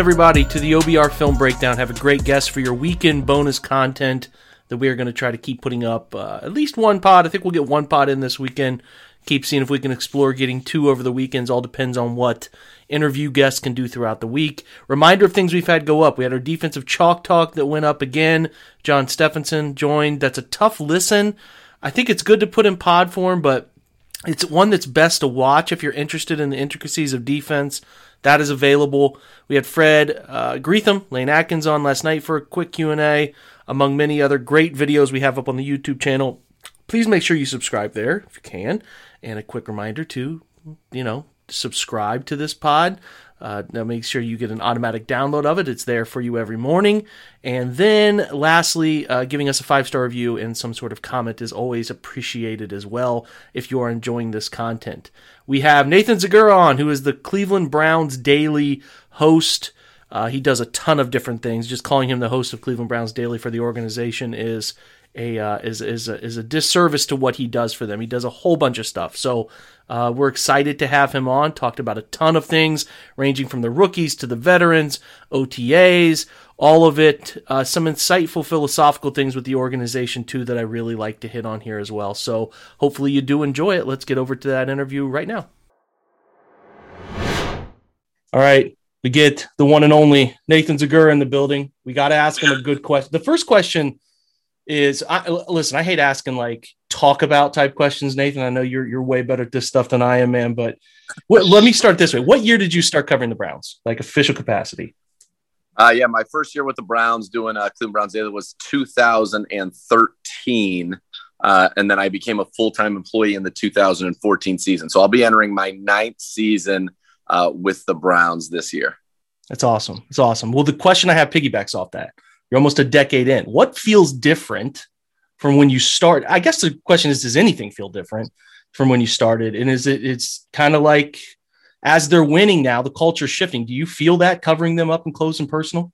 Everybody, to the OBR Film Breakdown. Have a great guest for your weekend bonus content that we are going to try to keep putting up uh, at least one pod. I think we'll get one pod in this weekend. Keep seeing if we can explore getting two over the weekends. All depends on what interview guests can do throughout the week. Reminder of things we've had go up. We had our defensive chalk talk that went up again. John Stephenson joined. That's a tough listen. I think it's good to put in pod form, but it's one that's best to watch if you're interested in the intricacies of defense. That is available. We had Fred uh, Greetham, Lane Adkins on last night for a quick Q and A, among many other great videos we have up on the YouTube channel. Please make sure you subscribe there if you can. And a quick reminder to, you know, subscribe to this pod. Uh, now make sure you get an automatic download of it. It's there for you every morning. And then lastly, uh, giving us a five star review and some sort of comment is always appreciated as well if you are enjoying this content. We have Nathan Zegura on, who is the Cleveland Browns daily host. Uh, he does a ton of different things. Just calling him the host of Cleveland Browns Daily for the organization is a uh, is is a, is a disservice to what he does for them. He does a whole bunch of stuff. So uh, we're excited to have him on. Talked about a ton of things, ranging from the rookies to the veterans, OTAs, all of it. Uh, some insightful philosophical things with the organization too that I really like to hit on here as well. So hopefully you do enjoy it. Let's get over to that interview right now. All right, we get the one and only Nathan Zegura in the building. We got to ask him a good question. The first question is I, listen, I hate asking like talk about type questions, Nathan. I know you're you're way better at this stuff than I am, man. But what, let me start this way. What year did you start covering the Browns, like official capacity? Uh, yeah, my first year with the Browns doing uh, Cleveland Browns Daily was 2013. Uh, and then I became a full time employee in the 2014 season. So I'll be entering my ninth season uh, with the Browns this year. That's awesome. It's awesome. Well, the question I have piggybacks off that. You're almost a decade in. What feels different from when you start? I guess the question is, does anything feel different from when you started? And is it, it's kind of like as they're winning now, the culture's shifting. Do you feel that covering them up and close and personal?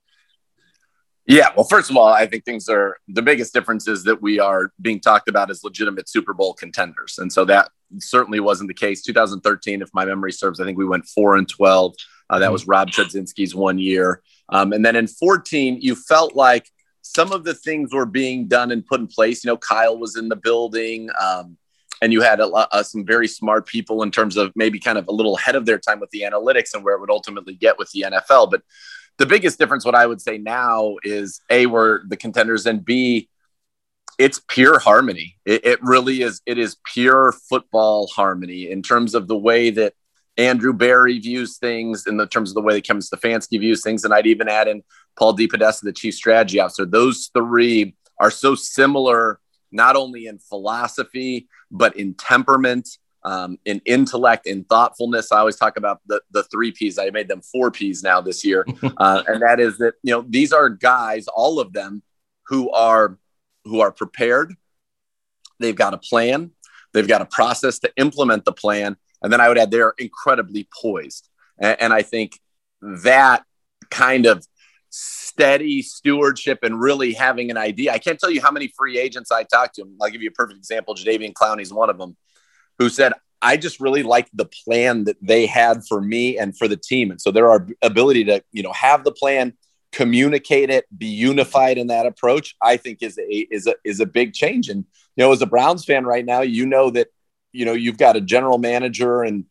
Yeah, well, first of all, I think things are the biggest difference is that we are being talked about as legitimate Super Bowl contenders. And so that certainly wasn't the case. 2013, if my memory serves, I think we went four and 12. Uh, that was Rob Chudzinski's one year. Um, and then in 14, you felt like some of the things were being done and put in place. You know, Kyle was in the building. Um, and you had a lot, uh, some very smart people in terms of maybe kind of a little ahead of their time with the analytics and where it would ultimately get with the NFL. But the biggest difference, what I would say now, is a we're the contenders, and b it's pure harmony. It, it really is. It is pure football harmony in terms of the way that Andrew Berry views things, in the terms of the way that Kevin Stefanski views things, and I'd even add in Paul DePodesta, the chief strategy officer. Those three are so similar, not only in philosophy but in temperament, um, in intellect, in thoughtfulness. I always talk about the the three P's. I made them four P's now this year, uh, and that is that you know these are guys, all of them, who are who are prepared. They've got a plan. They've got a process to implement the plan, and then I would add they're incredibly poised. And, and I think that kind of steady stewardship and really having an idea. I can't tell you how many free agents I talked to. I'll give you a perfect example. Jadeveon Clowney's one of them who said, I just really liked the plan that they had for me and for the team. And so their ability to, you know, have the plan, communicate it, be unified in that approach, I think is a is a is a big change. And you know, as a Browns fan right now, you know that you know you've got a general manager and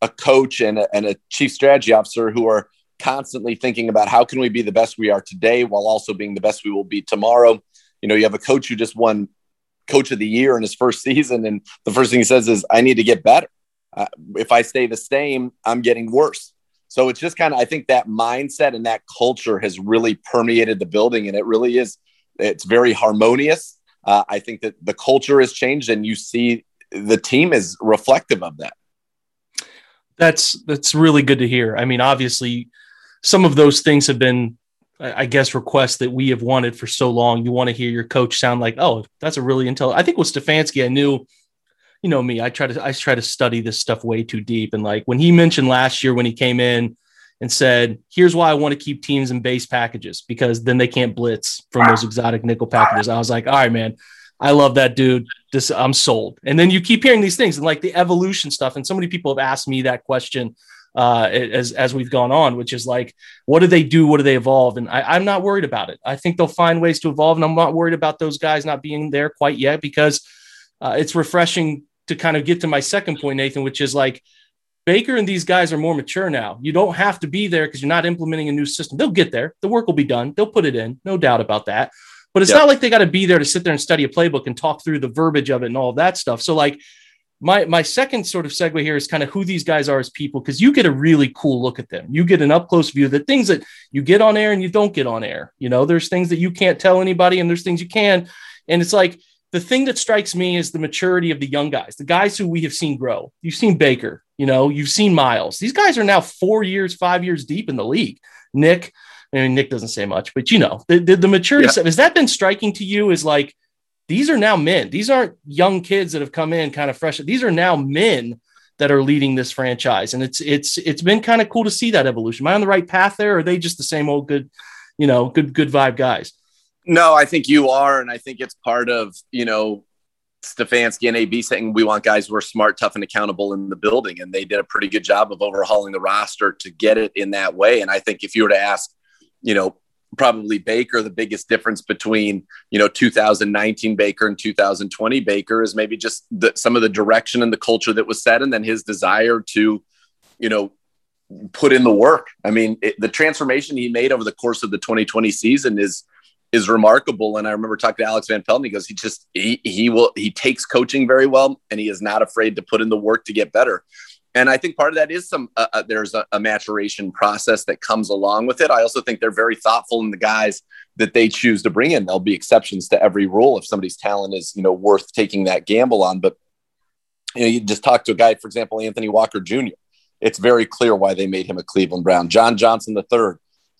a coach and a, and a chief strategy officer who are constantly thinking about how can we be the best we are today while also being the best we will be tomorrow. You know, you have a coach who just won coach of the year in his first season, and the first thing he says is, "I need to get better. Uh, if I stay the same, I'm getting worse." So it's just kind of, I think that mindset and that culture has really permeated the building, and it really is. It's very harmonious. Uh, I think that the culture has changed, and you see the team is reflective of that. That's that's really good to hear. I mean, obviously, some of those things have been, I guess, requests that we have wanted for so long. You want to hear your coach sound like, "Oh, that's a really intelligent." I think with Stefanski, I knew you know me, I try to I try to study this stuff way too deep. And like when he mentioned last year when he came in and said, "Here's why I want to keep teams in base packages because then they can't blitz from those exotic nickel packages." I was like, "All right, man, I love that dude. This I'm sold." And then you keep hearing these things and like the evolution stuff. And so many people have asked me that question uh, as as we've gone on, which is like, what do they do? What do they evolve? And I, I'm not worried about it. I think they'll find ways to evolve, and I'm not worried about those guys not being there quite yet because. Uh, it's refreshing to kind of get to my second point, Nathan, which is like Baker and these guys are more mature now. You don't have to be there because you're not implementing a new system. They'll get there. The work will be done. They'll put it in, no doubt about that. But it's yep. not like they got to be there to sit there and study a playbook and talk through the verbiage of it and all of that stuff. So like my my second sort of segue here is kind of who these guys are as people because you get a really cool look at them. You get an up close view of the things that you get on air and you don't get on air. You know, there's things that you can't tell anybody and there's things you can. And it's like the thing that strikes me is the maturity of the young guys, the guys who we have seen grow. You've seen Baker, you know, you've seen Miles. These guys are now four years, five years deep in the league. Nick, I mean, Nick doesn't say much, but you know, the, the, the maturity yeah. has that been striking to you? Is like these are now men. These aren't young kids that have come in kind of fresh. These are now men that are leading this franchise, and it's it's it's been kind of cool to see that evolution. Am I on the right path there? Or are they just the same old good, you know, good good vibe guys? No, I think you are, and I think it's part of you know Stefanski and AB saying we want guys who are smart, tough, and accountable in the building, and they did a pretty good job of overhauling the roster to get it in that way. And I think if you were to ask, you know, probably Baker, the biggest difference between you know 2019 Baker and 2020 Baker is maybe just the, some of the direction and the culture that was set, and then his desire to, you know, put in the work. I mean, it, the transformation he made over the course of the 2020 season is is remarkable. And I remember talking to Alex Van Pelt, and he goes, he just he he will he takes coaching very well, and he is not afraid to put in the work to get better. And I think part of that is some uh, uh, there's a, a, maturation process that comes along with it. I also think they're very thoughtful in the guys that they choose to bring in. There'll be exceptions to every rule if somebody's talent is you know worth taking that gamble on. But you know, you just talk to a guy, for example, Anthony Walker Jr. It's very clear why they made him a Cleveland Brown. John Johnson III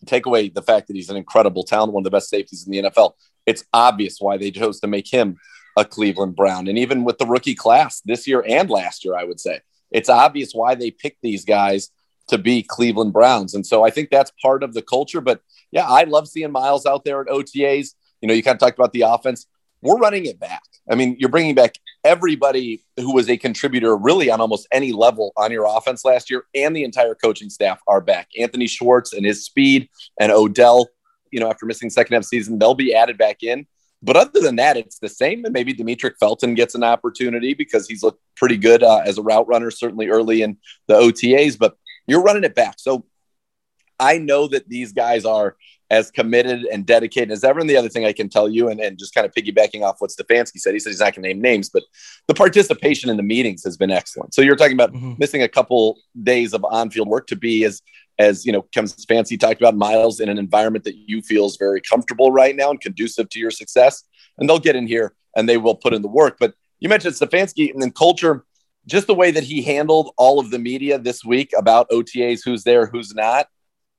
take away the fact that he's an incredible talent, one of the best safeties in the NFL. It's obvious why they chose to make him a Cleveland Brown. And even with the rookie class this year and last year, I would say it's obvious why they picked these guys to be Cleveland Browns. And so I think that's part of the culture. But yeah, I love seeing Miles out there at OTAs. You know, you kind of talked about the offense. We're running it back. I mean, you're bringing back everybody who was a contributor really on almost any level on your offense last year, and the entire coaching staff are back. Anthony Schwartz and his speed, and Odell, you know, after missing second half season, they'll be added back in. But other than that, it's the same. And maybe Demetric Felton gets an opportunity because he's looked pretty good uh, as a route runner, certainly early in the OTAs. But you're running it back. So I know that these guys are as committed and dedicated as ever. And the other thing I can tell you, and, and just kind of piggybacking off what Stefanski said, he said he's not going to name names, but the participation in the meetings has been excellent. So you're talking about mm-hmm. missing a couple days of on-field work to be as as you know, Kevin Stefanski talked about Miles in an environment that you feel is very comfortable right now and conducive to your success. And they'll get in here and they will put in the work. But you mentioned Stefanski and then culture, just the way that he handled all of the media this week about OTAs, who's there, who's not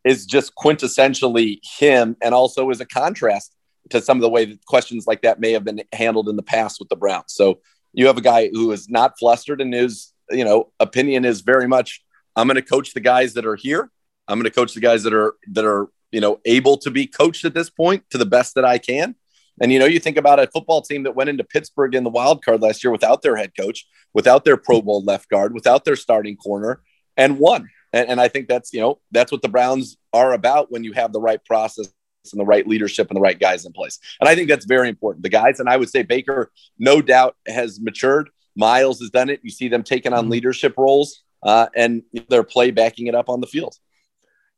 is just quintessentially him and also is a contrast to some of the way that questions like that may have been handled in the past with the Browns. So you have a guy who is not flustered and his, you know, opinion is very much, I'm going to coach the guys that are here. I'm going to coach the guys that are, that are, you know, able to be coached at this point to the best that I can. And, you know, you think about a football team that went into Pittsburgh in the wild card last year without their head coach, without their Pro Bowl left guard, without their starting corner and won. And, and I think that's, you know, that's what the Browns are about when you have the right process and the right leadership and the right guys in place. And I think that's very important. The guys, and I would say Baker, no doubt, has matured. Miles has done it. You see them taking on mm-hmm. leadership roles uh, and their play backing it up on the field.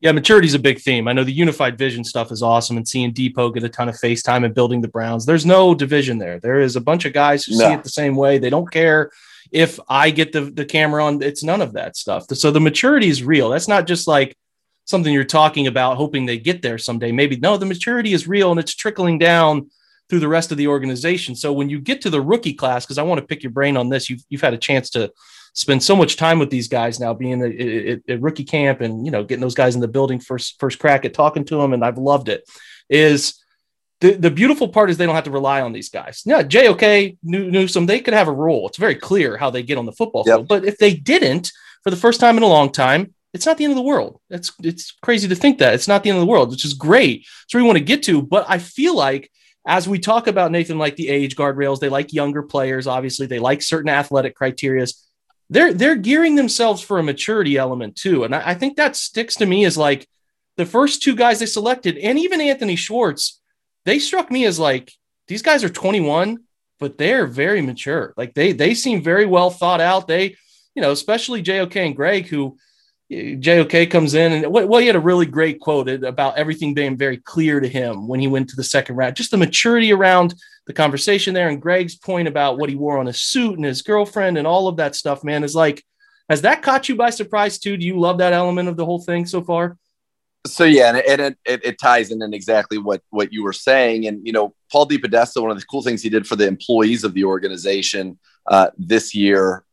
Yeah, maturity is a big theme. I know the unified vision stuff is awesome, and seeing Depot get a ton of face time and building the Browns. There's no division there. There is a bunch of guys who no. see it the same way. They don't care if I get the the camera on. It's none of that stuff. So the maturity is real. That's not just like something you're talking about, hoping they get there someday. Maybe no, the maturity is real and it's trickling down through the rest of the organization. So when you get to the rookie class, because I want to pick your brain on this, you've you've had a chance to spend so much time with these guys now, being at rookie camp and you know getting those guys in the building first first crack at talking to them, and I've loved it. Is the, the beautiful part is they don't have to rely on these guys. Yeah, JOK, Newsome, they could have a role. It's very clear how they get on the football yep. field. But if they didn't for the first time in a long time, it's not the end of the world. It's it's crazy to think that it's not the end of the world, which is great. It's where we want to get to, but I feel like as we talk about Nathan, like the age guardrails, they like younger players. Obviously, they like certain athletic criterias they're they're gearing themselves for a maturity element too. And I, I, think that sticks to me as like the first two guys they selected, and even Anthony Schwartz, they struck me as like these guys are 21, but they're very mature. Like they they seem very well thought out. They, you know, especially JOK and Greg, who JOK comes in and well, he had a really great quote about everything being very clear to him when he went to the second round. Just the maturity around the conversation there and Greg's point about what he wore on his suit and his girlfriend and all of that stuff, man, is like, has that caught you by surprise too? Do you love that element of the whole thing so far? So yeah, and, it, it, it ties in in exactly what what you were saying, and you know, Paul DePodesta, one of the cool things he did for the employees of the organization uh, this year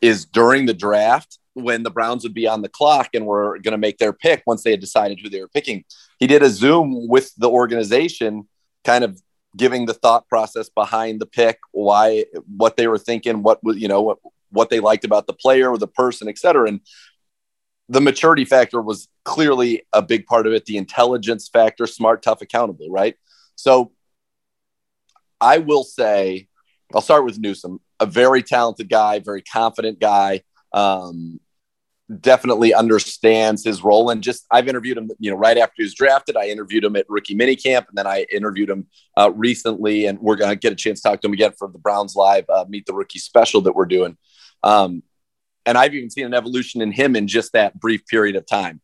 is during the draft when the Browns would be on the clock and were going to make their pick once they had decided who they were picking. He did a Zoom with the organization, kind of giving the thought process behind the pick, why, what they were thinking, what was, you know, what, what they liked about the player or the person, et cetera. And the maturity factor was clearly a big part of it. The intelligence factor, smart, tough, accountable, right? So I will say, I'll start with Newsome, a very talented guy, very confident guy. Um, definitely understands his role. And just I've interviewed him you know right after he was drafted. I interviewed him at rookie minicamp and then I interviewed him uh, recently. And we're gonna get a chance to talk to him again for the Browns live uh, meet the rookie special that we're doing. Um, and I've even seen an evolution in him in just that brief period of time.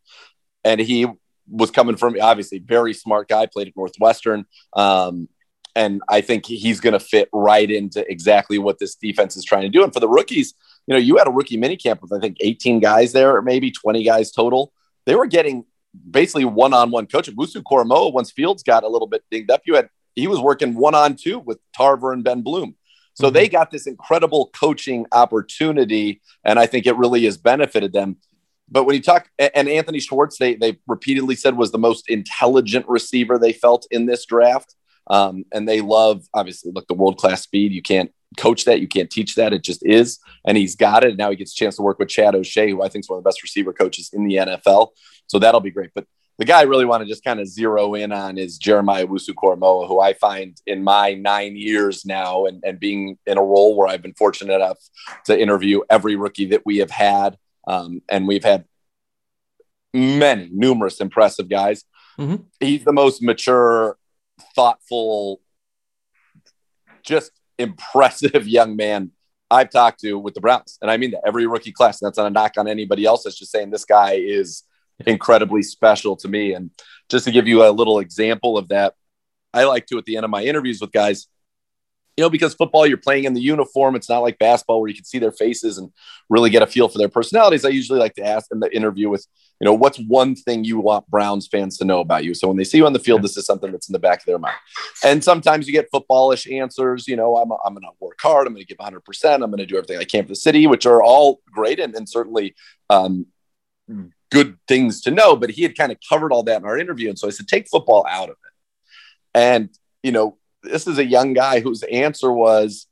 And he was coming from obviously very smart guy played at Northwestern. Um, and I think he's going to fit right into exactly what this defense is trying to do and for the rookies you know, you had a rookie minicamp with I think 18 guys there, or maybe 20 guys total. They were getting basically one-on-one coaching. Owusu Koramoah, once Fields got a little bit dinged up, you had he was working one-on-two with Tarver and Ben Bloom. So mm-hmm. they got this incredible coaching opportunity, and I think it really has benefited them. But when you talk, and Anthony Schwartz, they they repeatedly said was the most intelligent receiver they felt in this draft. Um, and they love obviously look the world class speed. You can't coach that. You can't teach that. It just is. And he's got it. And now he gets a chance to work with Chad O'Shea, who I think is one of the best receiver coaches in the NFL. So that'll be great. But the guy I really want to just kind of zero in on is Jeremiah Owusu Koramoah, who I find in my nine years now and, and being in a role where I've been fortunate enough to interview every rookie that we have had. Um, and we've had many, numerous impressive guys. Mm-hmm. He's the most mature, thoughtful, just impressive young man I've talked to with the Browns. And I mean that every rookie class. And that's not a knock on anybody else. That's just saying this guy is incredibly special to me. And just to give you a little example of that, I like to at the end of my interviews with guys, you know, because football, you're playing in the uniform. It's not like basketball where you can see their faces and really get a feel for their personalities. I usually like to ask in the interview with, you know, what's one thing you want Browns fans to know about you? So when they see you on the field, this is something that's in the back of their mind. And sometimes you get footballish answers, you know, I'm, I'm going to work hard. I'm going to give 100%. I'm going to do everything I can for the city, which are all great and, and certainly um, good things to know. But he had kind of covered all that in our interview. And so I said, take football out of it. And, you know, this is a young guy whose answer was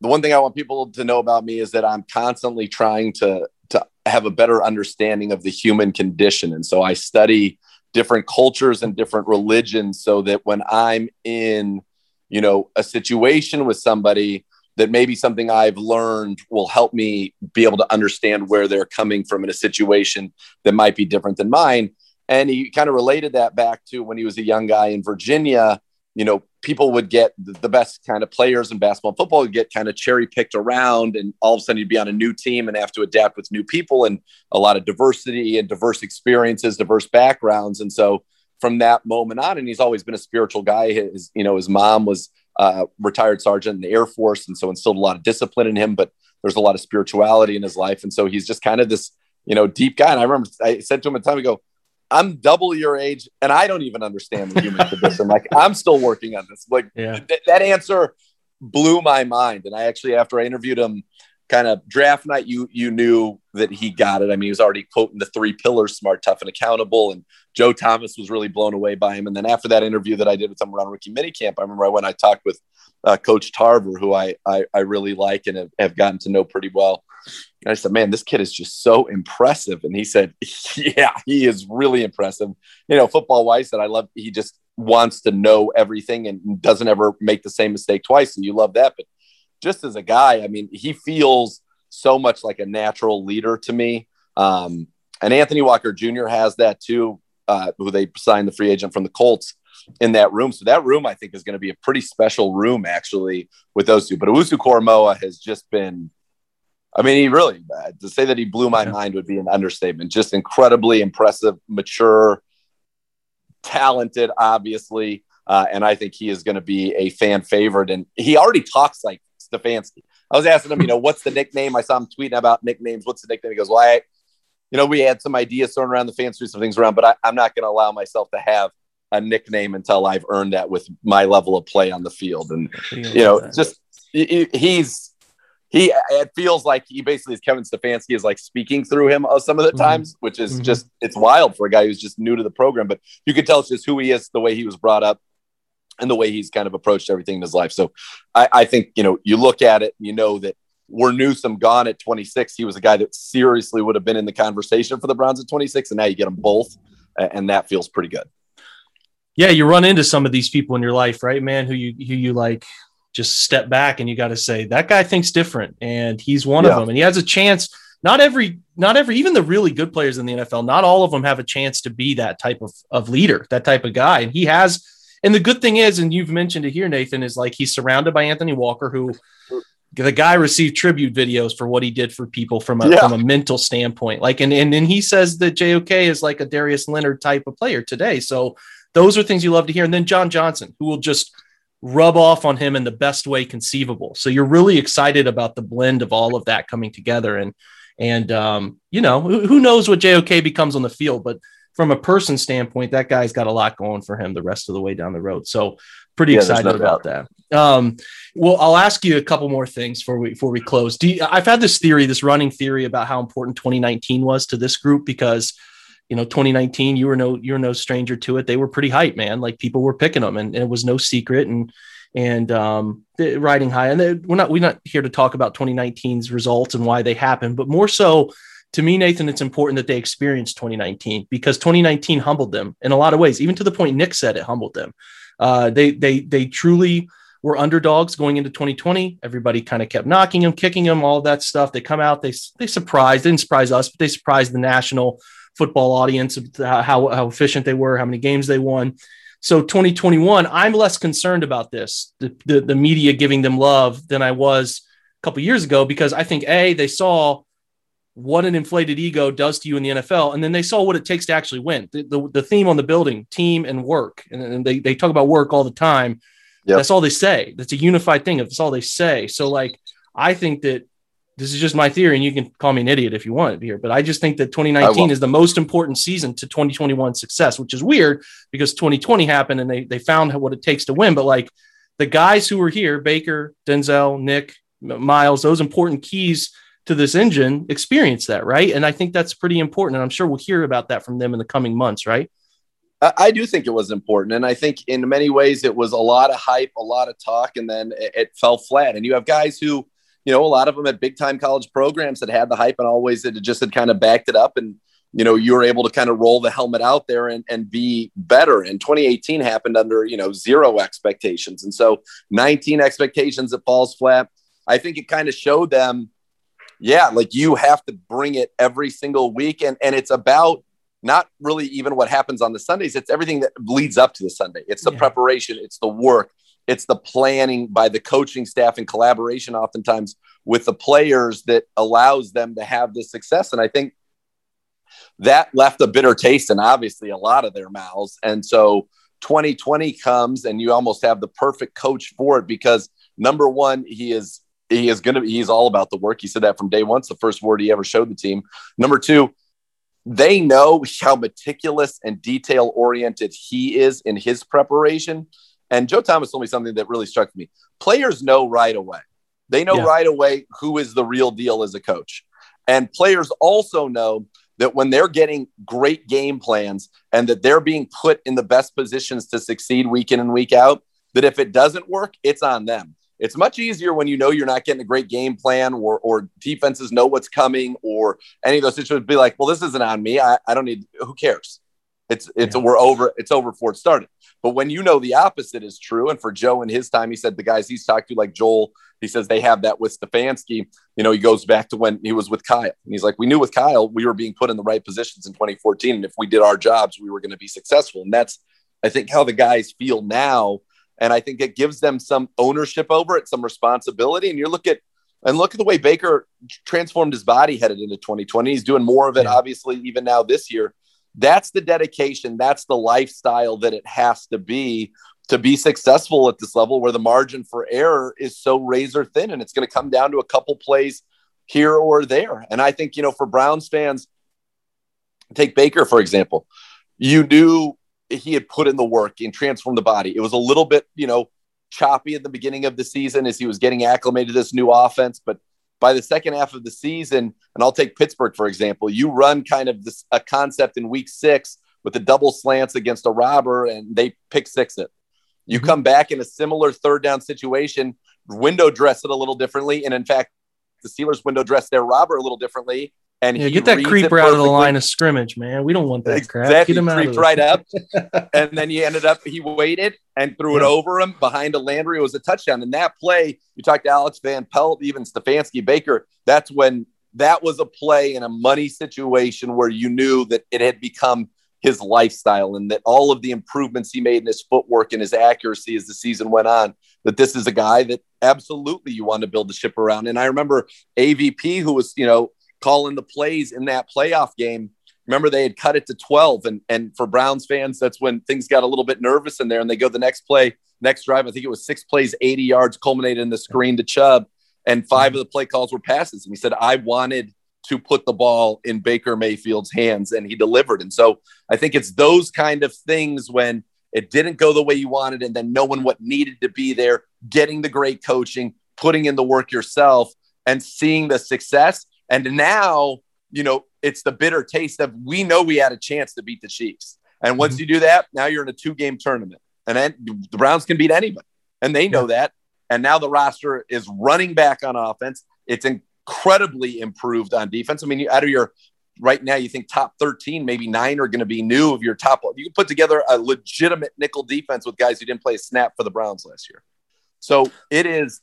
the one thing I want people to know about me is that I'm constantly trying to to have a better understanding of the human condition. And so I study different cultures and different religions so that when I'm in, you know, a situation with somebody that maybe something I've learned will help me be able to understand where they're coming from in a situation that might be different than mine. And he kind of related that back to when he was a young guy in Virginia. You know, people would get the best kind of players in basketball and football would get kind of cherry picked around, and all of a sudden you'd be on a new team and have to adapt with new people and a lot of diversity and diverse experiences, diverse backgrounds. And so from that moment on, and he's always been a spiritual guy. His, you know, his mom was uh, retired sergeant in the Air Force, and so instilled a lot of discipline in him. But there's a lot of spirituality in his life, and so he's just kind of this, you know, deep guy. And I remember I said to him a time ago, I'm double your age and I don't even understand the human condition. Like I'm still working on this. Like yeah. th- that answer blew my mind. And I actually, after I interviewed him kind of draft night, you, you knew that he got it. I mean, he was already quoting the three pillars, smart, tough, and accountable. And Joe Thomas was really blown away by him. And then after that interview that I did with him around rookie minicamp, I remember I when I talked with uh, coach Tarver, who I, I, I really like and have, have gotten to know pretty well. And I said, man, this kid is just so impressive. And he said, yeah, he is really impressive. You know, football wise, that I love, he just wants to know everything and doesn't ever make the same mistake twice. And you love that. But just as a guy, I mean, he feels so much like a natural leader to me. Um, and Anthony Walker Jr. has that too, uh, who they signed the free agent from the Colts in that room. So that room, I think, is going to be a pretty special room actually with those two. But Owusu Koramoah has just been I mean, he really uh, to say that he blew my yeah. mind would be an understatement. Just incredibly impressive, mature, talented, obviously, uh, and I think he is going to be a fan favorite. And he already talks like Stefanski. I was asking him, you know, what's the nickname? I saw him tweeting about nicknames. What's the nickname? He goes, "Well, I, you know, we had some ideas thrown around the fans, threw some things around, but I, I'm not going to allow myself to have." a nickname until I've earned that with my level of play on the field. And, you know, just he's he it feels like he basically is Kevin Stefanski is like speaking through him uh, some of the mm-hmm. times, which is mm-hmm. just it's wild for a guy who's just new to the program. But you could tell it's just who he is, the way he was brought up, and the way he's kind of approached everything in his life. So I, I think you know you look at it, you know that were Newsome gone at 26, he was a guy that seriously would have been in the conversation for the Browns at 26, and now you get them both, and that feels pretty good. Yeah, you run into some of these people in your life, right, man? Who you who you like just step back and you got to say that guy thinks different and he's one yeah. of them. And he has a chance not every not every even the really good players in the NFL not all of them have a chance to be that type of, of leader that type of guy. And he has and the good thing is and you've mentioned it here Nathan is like he's surrounded by Anthony Walker who the guy received tribute videos for what he did for people from a, yeah. from a mental standpoint. Like and and then he says that JOK is like a Darius Leonard type of player today. So those are things you love to hear. And then John Johnson who will just rub off on him in the best way conceivable. So you're really excited about the blend of all of that coming together. And, and, um, you know, who, who knows what JOK becomes on the field, but from a person standpoint, that guy's got a lot going for him the rest of the way down the road. So pretty yeah, excited no about that. Um, well, I'll ask you a couple more things before we, before we close. You, I've had this theory, this running theory about how important 2019 was to this group because you know 2019 you were no you're no stranger to it. They were pretty hype man. Like people were picking them and, and it was no secret and and um, riding high. And they, we're not we're not here to talk about 2019's results and why they happened but more so to me nathan it's important that they experienced 2019 because 2019 humbled them in a lot of ways. Even to the point nick said it humbled them. Uh, they they they truly were underdogs going into 2020 everybody kind of kept knocking them kicking them all that stuff. They come out they they surprised didn't surprise us but they surprised the national football audience how, how efficient they were, how many games they won. So 2021, I'm less concerned about this, the, the, the media giving them love than I was a couple years ago, because I think A, they saw what an inflated ego does to you in the NFL. And then they saw what it takes to actually win. The, the, the theme on the building, team and work. And, and, they, they talk about work all the time. Yep. That's all they say. That's a unified thing. That's all they say. So like, I think that this is just my theory, and you can call me an idiot if you want to here, but I just think that 2019 is the most important season to 2021 success, which is weird because 2020 happened and they they found what it takes to win. But like the guys who were here, Baker, Denzel, Nick, Miles, those important keys to this engine experience that, right? And I think that's pretty important. And I'm sure we'll hear about that from them in the coming months, right? I do think it was important. And I think in many ways it was a lot of hype, a lot of talk, and then it fell flat. And you have guys who you know, a lot of them at big time college programs that had the hype and always that just had kind of backed it up. And, you know, you were able to kind of roll the helmet out there and, and be better. And 2018 happened under, you know, zero expectations. And so 19 expectations that falls flat. I think it kind of showed them, yeah, like you have to bring it every single week. And, and it's about not really even what happens on the Sundays. It's everything that leads up to the Sunday. It's the yeah. preparation, it's the work, it's the planning by the coaching staff and collaboration, oftentimes with the players, that allows them to have this success. And I think that left a bitter taste in obviously a lot of their mouths. And so 2020 comes, and you almost have the perfect coach for it because number one, he is he is going to he's all about the work. He said that from day one. It's the first word he ever showed the team. Number two, they know how meticulous and detail oriented he is in his preparation. And Joe Thomas told me something that really struck me. Players know right away. They know yeah. right away who is the real deal as a coach. And players also know that when they're getting great game plans and that they're being put in the best positions to succeed week in and week out, that if it doesn't work, it's on them. It's much easier when you know you're not getting a great game plan or, or defenses know what's coming or any of those situations be like, well, this isn't on me. I, I don't need, who cares? It's, it's, yeah. we're over, it's over before it started. But when you know the opposite is true, and for Joe in his time, he said the guys he's talked to, like Joel, he says they have that with Stefanski. You know, he goes back to when he was with Kyle. And he's like, we knew with Kyle, we were being put in the right positions in 2014. And if we did our jobs, we were going to be successful. And that's, I think, how the guys feel now and I think it gives them some ownership over it, some responsibility. And you look at and look at the way Baker transformed his body headed into 2020. He's doing more of it, yeah. obviously, even now this year. That's the dedication. That's the lifestyle that it has to be to be successful at this level where the margin for error is so razor thin and it's going to come down to a couple plays here or there. And I think, you know, for Browns fans, take Baker, for example, you knew he had put in the work and transformed the body. It was a little bit, you know, choppy at the beginning of the season as he was getting acclimated to this new offense. But by the second half of the season, and I'll take Pittsburgh for example, you run kind of this a concept in week six with the double slants against a robber, and they pick six it. You mm-hmm. come back in a similar third down situation, window dress it a little differently, and in fact, the Steelers window dress their robber a little differently, and yeah, get that creeper out of the line of scrimmage, man. We don't want that crap. Get him creeped right up, and then he ended up. He waited and threw yeah. it over him behind a Landry. It was a touchdown. And that play, you talked to Alex Van Pelt, even Stefanski Baker. That's when that was a play in a money situation where you knew that it had become his lifestyle and that all of the improvements he made in his footwork and his accuracy as the season went on that this is a guy that absolutely you want to build the ship around and i remember avp who was you know calling the plays in that playoff game. Remember, they had cut it to 12. And, and for Browns fans, that's when things got a little bit nervous in there. And they go the next play, next drive. I think it was six plays, 80 yards, culminated in the screen to Chubb. And 5 of the play calls were passes. And he said, I wanted to put the ball in Baker Mayfield's hands, and he delivered. And so I think it's those kind of things when it didn't go the way you wanted, and then knowing what needed to be there, getting the great coaching, putting in the work yourself, and seeing the success and now, you know, it's the bitter taste of we know we had a chance to beat the Chiefs. And once mm-hmm. you do that, now you're in a two game tournament. And then the Browns can beat anybody. And they know yeah. that. And now the roster is running back on offense. It's incredibly improved on defense. I mean, out of your right now, you think top 13, maybe nine are going to be new of your top. You can put together a legitimate nickel defense with guys who didn't play a snap for the Browns last year. So it is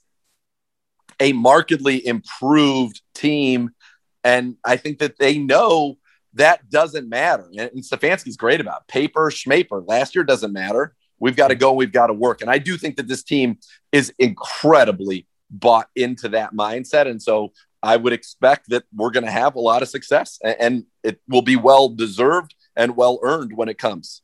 a markedly improved team. And I think that they know that doesn't matter. And Stefanski's great about it. paper, schmaper. Last year doesn't matter. We've got to go. We've got to work. And I do think that this team is incredibly bought into that mindset. And so I would expect that we're going to have a lot of success and it will be well deserved and well earned when it comes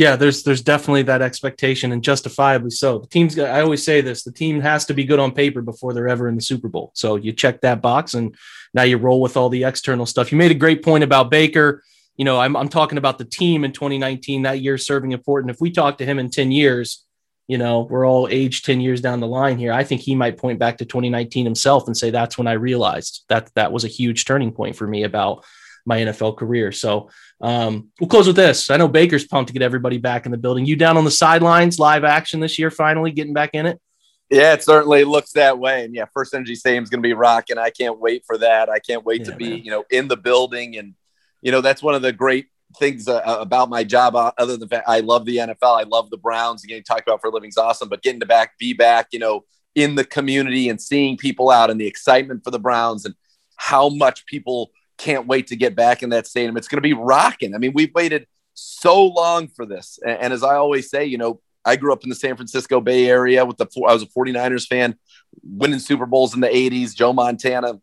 yeah, there's there's definitely that expectation and justifiably so. The team's I always say this, the team has to be good on paper before they're ever in the Super Bowl. So you check that box and now you roll with all the external stuff. You made a great point about Baker. You know, I'm I'm talking about the team in 2019, that year serving important. If we talk to him in 10 years, you know, we're all aged 10 years down the line here. I think he might point back to 2019 himself and say that's when I realized that that was a huge turning point for me about my NFL career. So um, we'll close with this. I know Baker's pumped to get everybody back in the building. You down on the sidelines, live action this year, finally getting back in it. Yeah, it certainly looks that way. And yeah, First Energy Stadium is going to be rocking. I can't wait for that. I can't wait yeah, to be, man. you know, in the building. And, you know, that's one of the great things uh, uh about my job, uh, other than the fact I love the NFL. I love the Browns. Getting talk about for a living is awesome, but getting to back, be back, you know, in the community and seeing people out and the excitement for the Browns and how much people can't wait to get back in that stadium. It's going to be rocking. I mean, we've waited so long for this. And, and, as I always say, you know, I grew up in the San Francisco Bay Area with the, I was a 49ers fan, winning Super Bowls in the 80s, Joe Montana.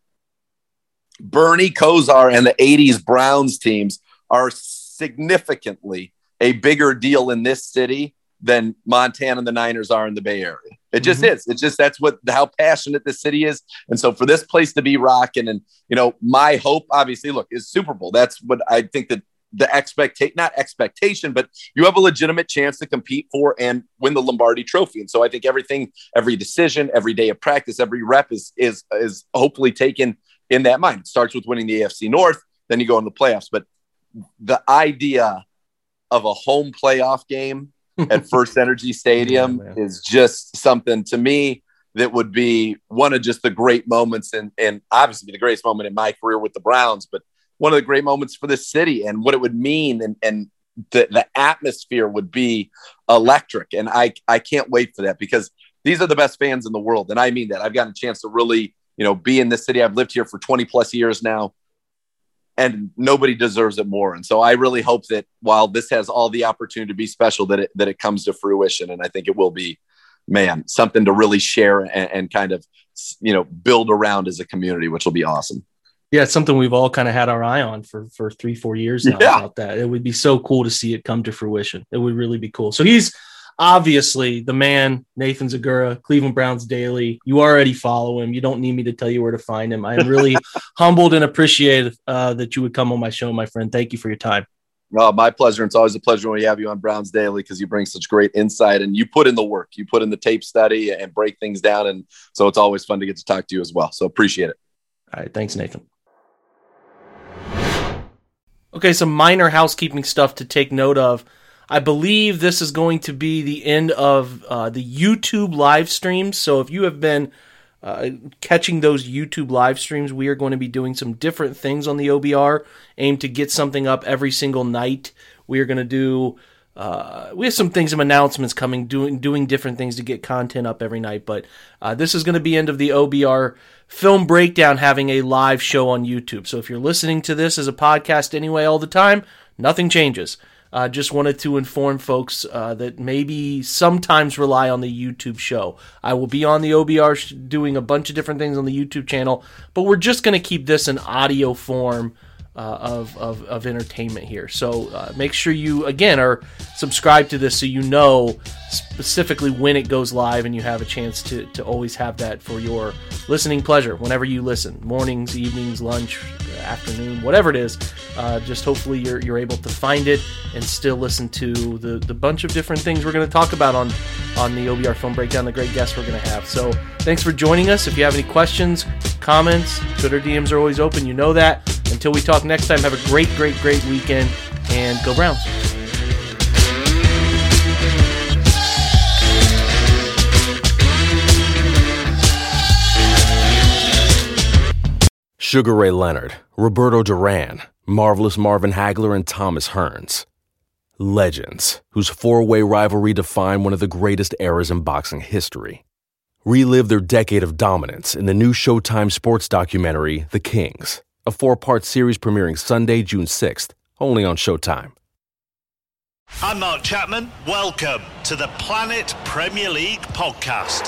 Bernie Kosar and the 80s Browns teams are significantly a bigger deal in this city than Montana and the Niners are in the Bay Area. It just mm-hmm. is. It's just that's what how passionate the city is. And so for this place to be rocking, and you know, my hope, obviously, look, is Super Bowl. That's what I think that the expectation, not expectation, but you have a legitimate chance to compete for and win the Lombardi Trophy. And so I think everything, every decision, every day of practice, every rep is is is hopefully taken in that mind. It starts with winning the AFC North, then you go in the playoffs. But the idea of a home playoff game at First Energy Stadium yeah, is just something to me that would be one of just the great moments and and obviously the greatest moment in my career with the Browns, but one of the great moments for the city and what it would mean and and the, the atmosphere would be electric. And I I can't wait for that because these are the best fans in the world. And I mean that. I've gotten a chance to really, you know, be in this city. I've lived here for 20 plus years now and nobody deserves it more. And so I really hope that while this has all the opportunity to be special, that it, that it comes to fruition. And I think it will be, man, something to really share and, and kind of, you know, build around as a community, which will be awesome. Yeah, it's something we've all kind of had our eye on for for three, four years now yeah. about that. It would be so cool to see it come to fruition. It would really be cool. So he's obviously the man, Nathan Zegura, Cleveland Browns Daily. You already follow him. You don't need me to tell you where to find him. I am really humbled and appreciate uh, that you would come on my show, my friend. Thank you for your time. Well, my pleasure. It's always a pleasure when we have you on Browns Daily because you bring such great insight and you put in the work. You put in the tape study and break things down. And so it's always fun to get to talk to you as well. So appreciate it. All right. Thanks, Nathan. Okay, some minor housekeeping stuff to take note of. I believe this is going to be the end of uh, the YouTube live streams. So if you have been uh, catching those YouTube live streams, we are going to be doing some different things on the OBR, aim to get something up every single night. We are going to do. Uh, we have some things, some announcements coming, doing doing different things to get content up every night. But uh, this is going to be end of the OBR film breakdown, having a live show on YouTube. So if you're listening to this as a podcast anyway all the time, nothing changes. Uh, just wanted to inform folks uh, that maybe sometimes rely on the YouTube show. I will be on the OBR sh- doing a bunch of different things on the YouTube channel, but we're just going to keep this in audio form uh, of, of, of, entertainment here. So uh, make sure you, again, are subscribed to this so you know specifically when it goes live and you have a chance to, to always have that for your listening pleasure whenever you listen mornings, evenings, lunch, afternoon, whatever it is. Uh, just hopefully you're, you're able to find it and still listen to the, the bunch of different things we're going to talk about on, on the OBR Film Breakdown, the great guests we're going to have. So thanks for joining us. If you have any questions, comments, Twitter DMs are always open. You know that. Until we talk next time, have a great, great, great weekend and go Browns. Sugar Ray Leonard, Roberto Duran, Marvelous Marvin Hagler, and Thomas Hearns. Legends, whose four way rivalry defined one of the greatest eras in boxing history. Relive their decade of dominance in the new Showtime sports documentary, The Kings a four part series premiering Sunday, June 6th, only on Showtime. I'm Mark Chapman. Welcome to the Planet Premier League podcast.